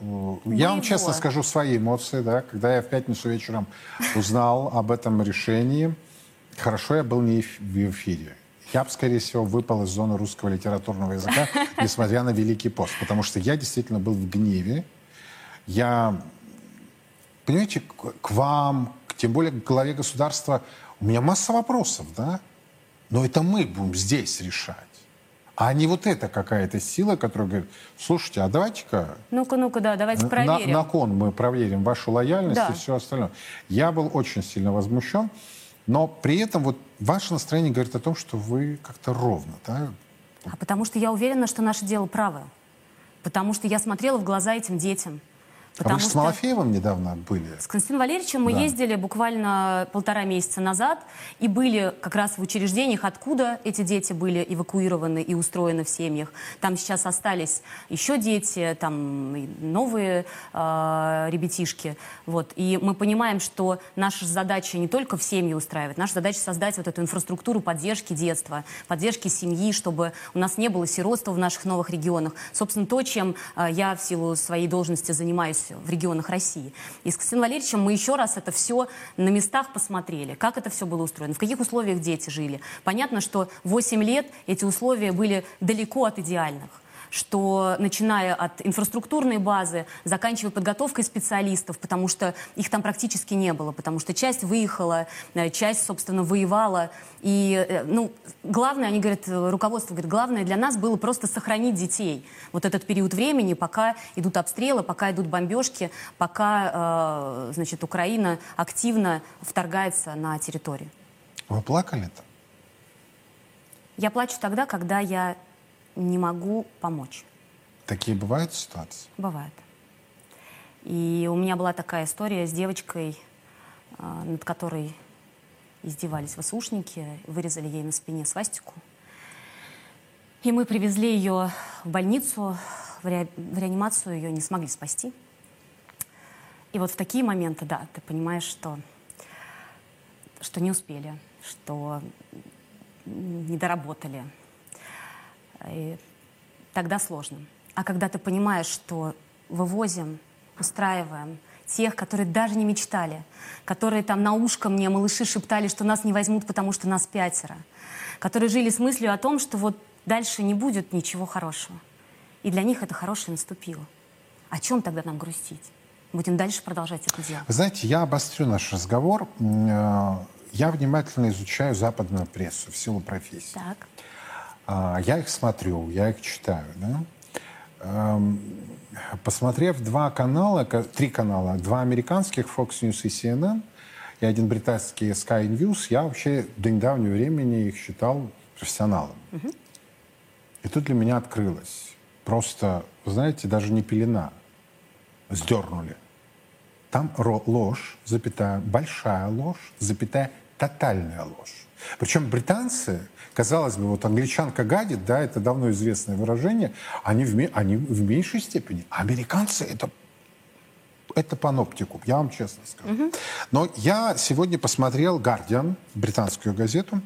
э, я вам честно скажу свои эмоции, да, когда я в пятницу вечером узнал об этом решении, хорошо я был не в эфире. Я бы, скорее всего, выпал из зоны русского литературного языка, несмотря на Великий пост, потому что я действительно был в гневе. Я, понимаете, к вам, тем более к главе государства, у меня масса вопросов, да? Но это мы будем здесь решать. А не вот это какая-то сила, которая говорит, слушайте, а давайте-ка... Ну-ка, ну-ка, да, давайте проверим. На, на кон мы проверим вашу лояльность да. и все остальное. Я был очень сильно возмущен, но при этом вот ваше настроение говорит о том, что вы как-то ровно, да? А потому что я уверена, что наше дело правое. Потому что я смотрела в глаза этим детям. Потому а вы что... с Малафеевым недавно были? С Константином Валерьевичем мы да. ездили буквально полтора месяца назад и были как раз в учреждениях, откуда эти дети были эвакуированы и устроены в семьях. Там сейчас остались еще дети, там новые э, ребятишки. Вот. И мы понимаем, что наша задача не только в семьи устраивать, наша задача создать вот эту инфраструктуру поддержки детства, поддержки семьи, чтобы у нас не было сиротства в наших новых регионах. Собственно, то, чем э, я в силу своей должности занимаюсь в регионах России. И с Константином Валерьевичем мы еще раз это все на местах посмотрели, как это все было устроено, в каких условиях дети жили. Понятно, что 8 лет эти условия были далеко от идеальных что начиная от инфраструктурной базы, заканчивая подготовкой специалистов, потому что их там практически не было, потому что часть выехала, э, часть, собственно, воевала. И, э, ну, главное, они говорят, руководство говорит, главное для нас было просто сохранить детей. Вот этот период времени, пока идут обстрелы, пока идут бомбежки, пока, э, значит, Украина активно вторгается на территорию. Вы плакали-то? Я плачу тогда, когда я не могу помочь. Такие бывают ситуации? Бывают. И у меня была такая история с девочкой, а, над которой издевались ВСУшники, вырезали ей на спине свастику. И мы привезли ее в больницу, в, ре... в реанимацию ее не смогли спасти. И вот в такие моменты, да, ты понимаешь, что, что не успели, что не доработали, и тогда сложно. А когда ты понимаешь, что вывозим, устраиваем тех, которые даже не мечтали, которые там на ушко мне малыши шептали, что нас не возьмут, потому что нас пятеро, которые жили с мыслью о том, что вот дальше не будет ничего хорошего. И для них это хорошее наступило. О чем тогда нам грустить? Будем дальше продолжать это дело. Вы знаете, я обострю наш разговор. Э, я внимательно изучаю западную прессу в силу профессии. Так. А, я их смотрю, я их читаю. Да? Эм, посмотрев два канала, три канала, два американских, Fox News и CNN, и один британский Sky News, я вообще до недавнего времени их считал профессионалом. Угу. И тут для меня открылось. Просто, вы знаете, даже не пелена. Сдернули. Там ложь, запятая, большая ложь, запятая, тотальная ложь. Причем британцы Казалось бы, вот англичанка гадит, да, это давно известное выражение, они в, они в меньшей степени. А американцы это это паноптику, я вам честно скажу. Угу. Но я сегодня посмотрел «Гардиан», британскую газету.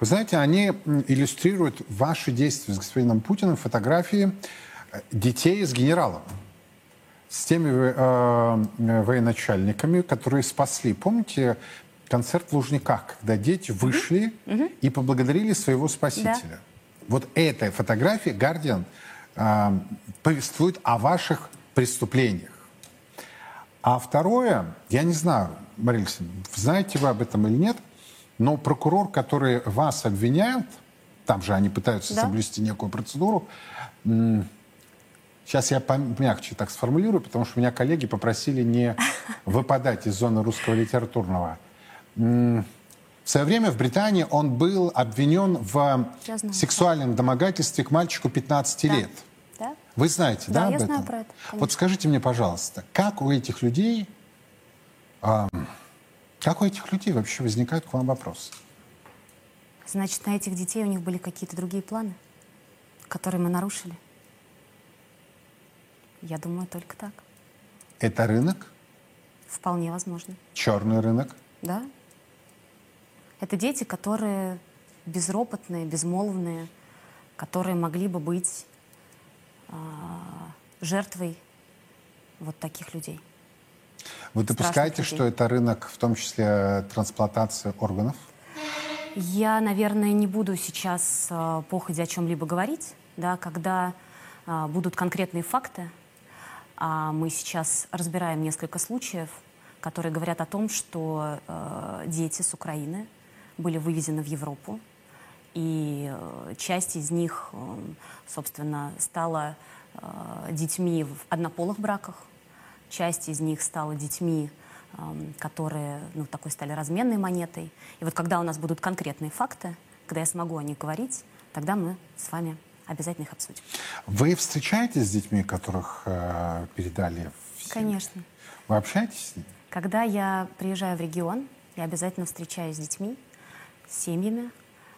Вы знаете, они иллюстрируют ваши действия с господином Путиным фотографии э, детей с генералом, с теми э, э, военачальниками, которые спасли. Помните, концерт в Лужниках, когда дети вышли угу. и поблагодарили своего спасителя. Да. Вот эта фотография «Гардиан» э, повествует о ваших преступлениях. А второе, я не знаю, Мария Алексеевна, знаете вы об этом или нет, но прокурор, который вас обвиняет, там же они пытаются да. соблюсти некую процедуру, Сейчас я помягче так сформулирую, потому что меня коллеги попросили не выпадать из зоны русского литературного в свое время в Британии он был обвинен в сексуальном домогательстве к мальчику 15 да. лет. Да? Вы знаете, да, да об я этом? знаю про это. Конечно. Вот скажите мне, пожалуйста, как у этих людей, э, как у этих людей вообще возникают к вам вопросы? Значит, на этих детей у них были какие-то другие планы, которые мы нарушили. Я думаю, только так. Это рынок? Вполне возможно. Черный рынок? Да. Это дети, которые безропотные, безмолвные, которые могли бы быть э, жертвой вот таких людей. Вы допускаете, что это рынок, в том числе трансплантации органов? Я, наверное, не буду сейчас э, походе о чем-либо говорить, да, когда э, будут конкретные факты. А мы сейчас разбираем несколько случаев, которые говорят о том, что э, дети с Украины были вывезены в Европу, и э, часть из них, э, собственно, стала э, детьми в однополых браках, часть из них стала детьми которые ну, такой стали разменной монетой. И вот когда у нас будут конкретные факты, когда я смогу о них говорить, тогда мы с вами обязательно их обсудим. Вы встречаетесь с детьми, которых э, передали в? Конечно. Вы общаетесь с ними? Когда я приезжаю в регион, я обязательно встречаюсь с детьми, семьями.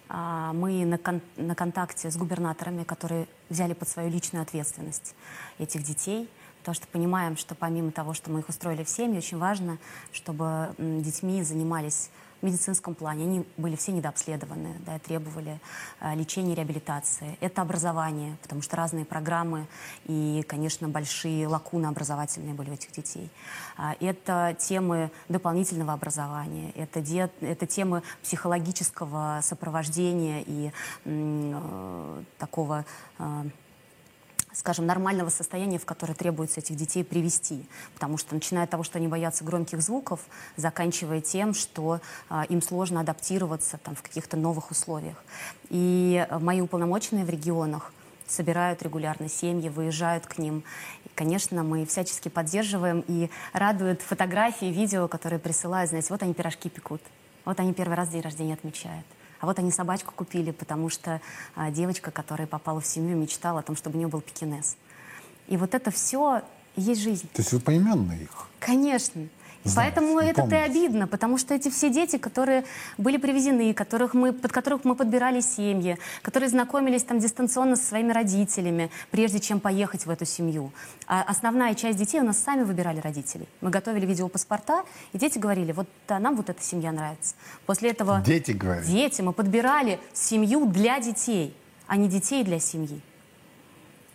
А, мы на, кон на контакте с губернаторами, которые взяли под свою личную ответственность этих детей – потому что понимаем, что помимо того, что мы их устроили в семьи, очень важно, чтобы детьми занимались в медицинском плане. Они были все недообследованы, да, требовали э, лечения реабилитации. Это образование, потому что разные программы и, конечно, большие лакуны образовательные были у этих детей. А, это темы дополнительного образования, это, де, это темы психологического сопровождения и э, такого... Э, скажем, нормального состояния, в которое требуется этих детей привести. Потому что начиная от того, что они боятся громких звуков, заканчивая тем, что а, им сложно адаптироваться там, в каких-то новых условиях. И мои уполномоченные в регионах собирают регулярно семьи, выезжают к ним. И, конечно, мы всячески поддерживаем и радуют фотографии, видео, которые присылают. Знаете, вот они пирожки пекут, вот они первый раз день рождения отмечают. А вот они собачку купили, потому что а, девочка, которая попала в семью, мечтала о том, чтобы у нее был пекинес. И вот это все есть жизнь. То есть вы поименно их? Конечно. Знаете, Поэтому это и обидно, потому что эти все дети, которые были привезены, которых мы, под которых мы подбирали семьи, которые знакомились там дистанционно со своими родителями, прежде чем поехать в эту семью. А основная часть детей у нас сами выбирали родителей. Мы готовили видеопаспорта, и дети говорили, вот да, нам вот эта семья нравится. После этого... Дети говорили? Дети. Мы подбирали семью для детей, а не детей для семьи.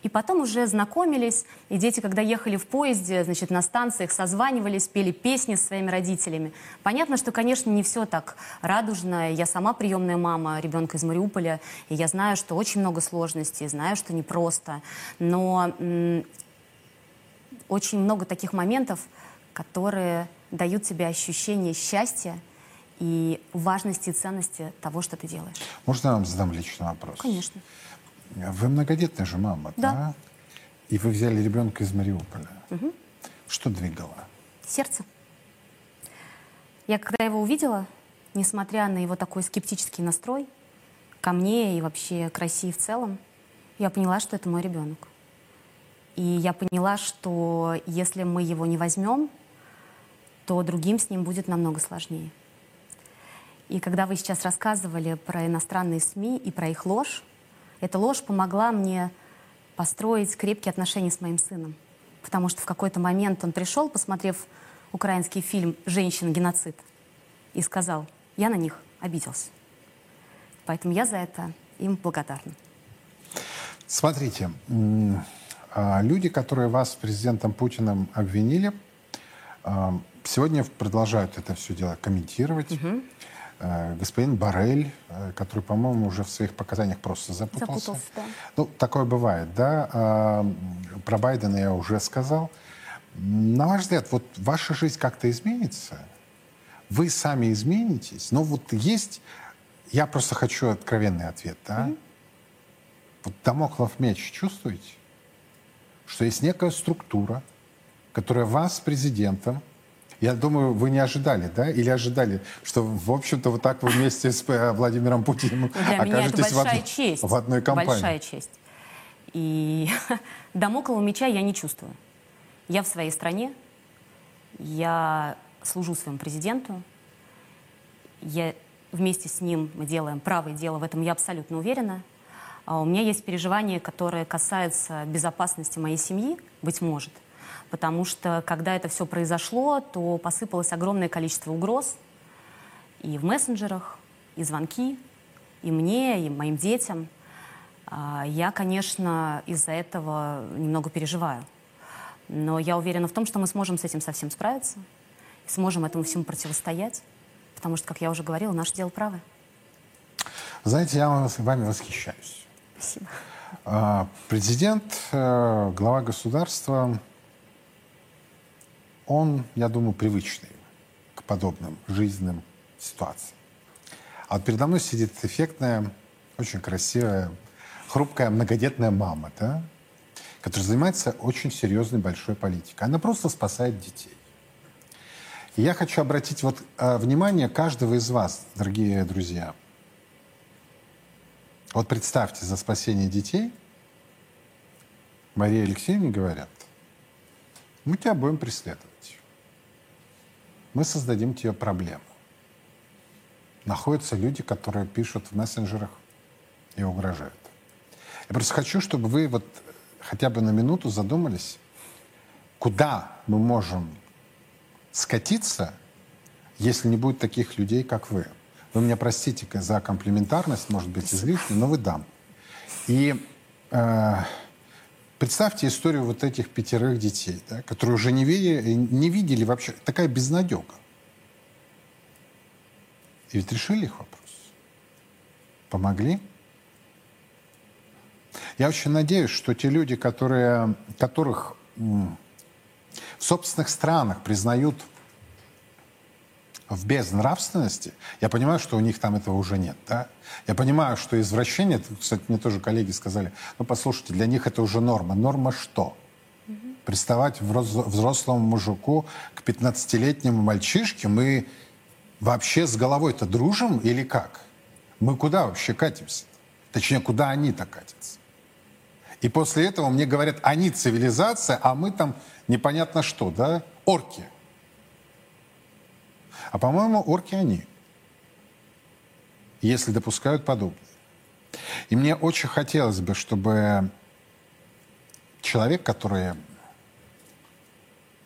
И потом уже знакомились, и дети, когда ехали в поезде, значит, на станциях, созванивались, пели песни с своими родителями. Понятно, что, конечно, не все так радужно. Я сама приемная мама ребенка из Мариуполя, и я знаю, что очень много сложностей, знаю, что непросто. Но очень много таких моментов, которые дают тебе ощущение счастья и важности и ценности того, что ты делаешь. Можно я вам задам личный вопрос? Конечно. Вы многодетная же мама, да? да? И вы взяли ребенка из Мариуполя. Угу. Что двигало? Сердце. Я когда его увидела, несмотря на его такой скептический настрой ко мне и вообще к России в целом, я поняла, что это мой ребенок. И я поняла, что если мы его не возьмем, то другим с ним будет намного сложнее. И когда вы сейчас рассказывали про иностранные СМИ и про их ложь, эта ложь помогла мне построить крепкие отношения с моим сыном. Потому что в какой-то момент он пришел, посмотрев украинский фильм «Женщина-геноцид», и сказал, я на них обиделся. Поэтому я за это им благодарна. Смотрите, а, люди, которые вас с президентом Путиным обвинили, а, сегодня продолжают это все дело комментировать. Угу. Э, господин Барель, э, который, по-моему, уже в своих показаниях просто запутался. запутался да. Ну, такое бывает, да. А, про Байдена я уже сказал. На ваш взгляд, вот ваша жизнь как-то изменится? Вы сами изменитесь? Но вот есть... Я просто хочу откровенный ответ, да? Mm-hmm. Вот Дамоклов меч чувствуете? Что есть некая структура, которая вас президентом я думаю, вы не ожидали, да? Или ожидали, что, в общем-то, вот так вы вместе с э, Владимиром Путиным Для окажетесь в, од... честь. в одной компании? Большая честь. И домоклого меча я не чувствую. Я в своей стране, я служу своему президенту, я вместе с ним мы делаем правое дело, в этом я абсолютно уверена. А у меня есть переживания, которые касаются безопасности моей семьи, быть может – потому что когда это все произошло, то посыпалось огромное количество угроз и в мессенджерах, и звонки, и мне, и моим детям. А, я, конечно, из-за этого немного переживаю. Но я уверена в том, что мы сможем с этим совсем справиться, и сможем этому всему противостоять, потому что, как я уже говорила, наше дело правое. Знаете, я вами восхищаюсь. Спасибо. А, президент, э, глава государства, он, я думаю, привычный к подобным жизненным ситуациям. А вот передо мной сидит эффектная, очень красивая, хрупкая многодетная мама, да, которая занимается очень серьезной большой политикой. Она просто спасает детей. И я хочу обратить вот э, внимание каждого из вас, дорогие друзья. Вот представьте, за спасение детей Марии Алексеевне говорят, мы тебя будем преследовать. Мы создадим тебе проблему. Находятся люди, которые пишут в мессенджерах и угрожают. Я просто хочу, чтобы вы вот хотя бы на минуту задумались, куда мы можем скатиться, если не будет таких людей, как вы. Вы меня простите за комплиментарность, может быть, излишне, но вы дам. И э, представьте историю вот этих пятерых детей, да, которые уже не видели, не видели вообще. Такая безнадега. И ведь решили их вопрос. Помогли? Я очень надеюсь, что те люди, которые, которых в собственных странах признают в безнравственности, я понимаю, что у них там этого уже нет. Да? Я понимаю, что извращение, кстати, мне тоже коллеги сказали, ну послушайте, для них это уже норма. Норма что? Приставать взрослому мужику к 15-летнему мальчишке, мы вообще с головой-то дружим или как? Мы куда вообще катимся? -то? Точнее, куда они-то катятся? И после этого мне говорят, они цивилизация, а мы там непонятно что, да? Орки. А по-моему, орки они, если допускают подобное. И мне очень хотелось бы, чтобы человек, который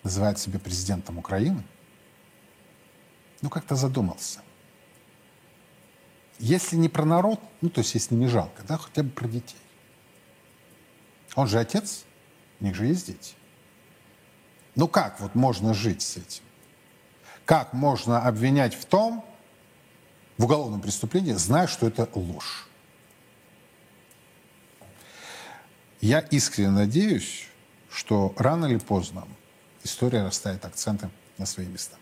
называет себя президентом Украины, ну, как-то задумался. Если не про народ, ну, то есть если не жалко, да, хотя бы про детей. Он же отец, у них же есть дети. Ну как вот можно жить с этим? Как можно обвинять в том, в уголовном преступлении, зная, что это ложь? Я искренне надеюсь, что рано или поздно история расставит акценты на свои места.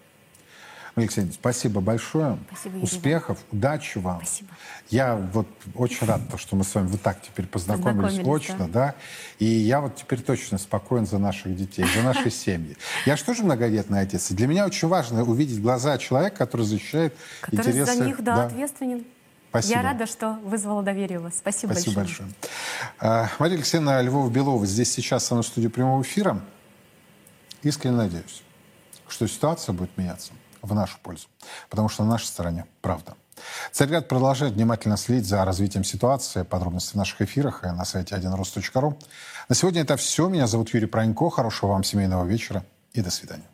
Алексей, спасибо большое. Спасибо, Успехов, удачи вам. Спасибо. Я вот очень рад, что мы с вами вот так теперь познакомились, Познакомились, очно, да. И я вот теперь точно спокоен за наших детей, за наши семьи. Я же тоже многодетный отец. И для меня очень важно увидеть глаза человека, который защищает Который интересы... за них, да, ответственен. Спасибо. Я рада, что вызвала доверие у вас. Спасибо, Спасибо большое. большое. А, Мария Алексеевна Львова-Белова здесь сейчас со мной в студии прямого эфира. Искренне надеюсь, что ситуация будет меняться в нашу пользу, потому что на нашей стороне правда. Царьград продолжает внимательно следить за развитием ситуации. Подробности в наших эфирах и на сайте 1rus.ru. На сегодня это все. Меня зовут Юрий Пронько. Хорошего вам семейного вечера и до свидания.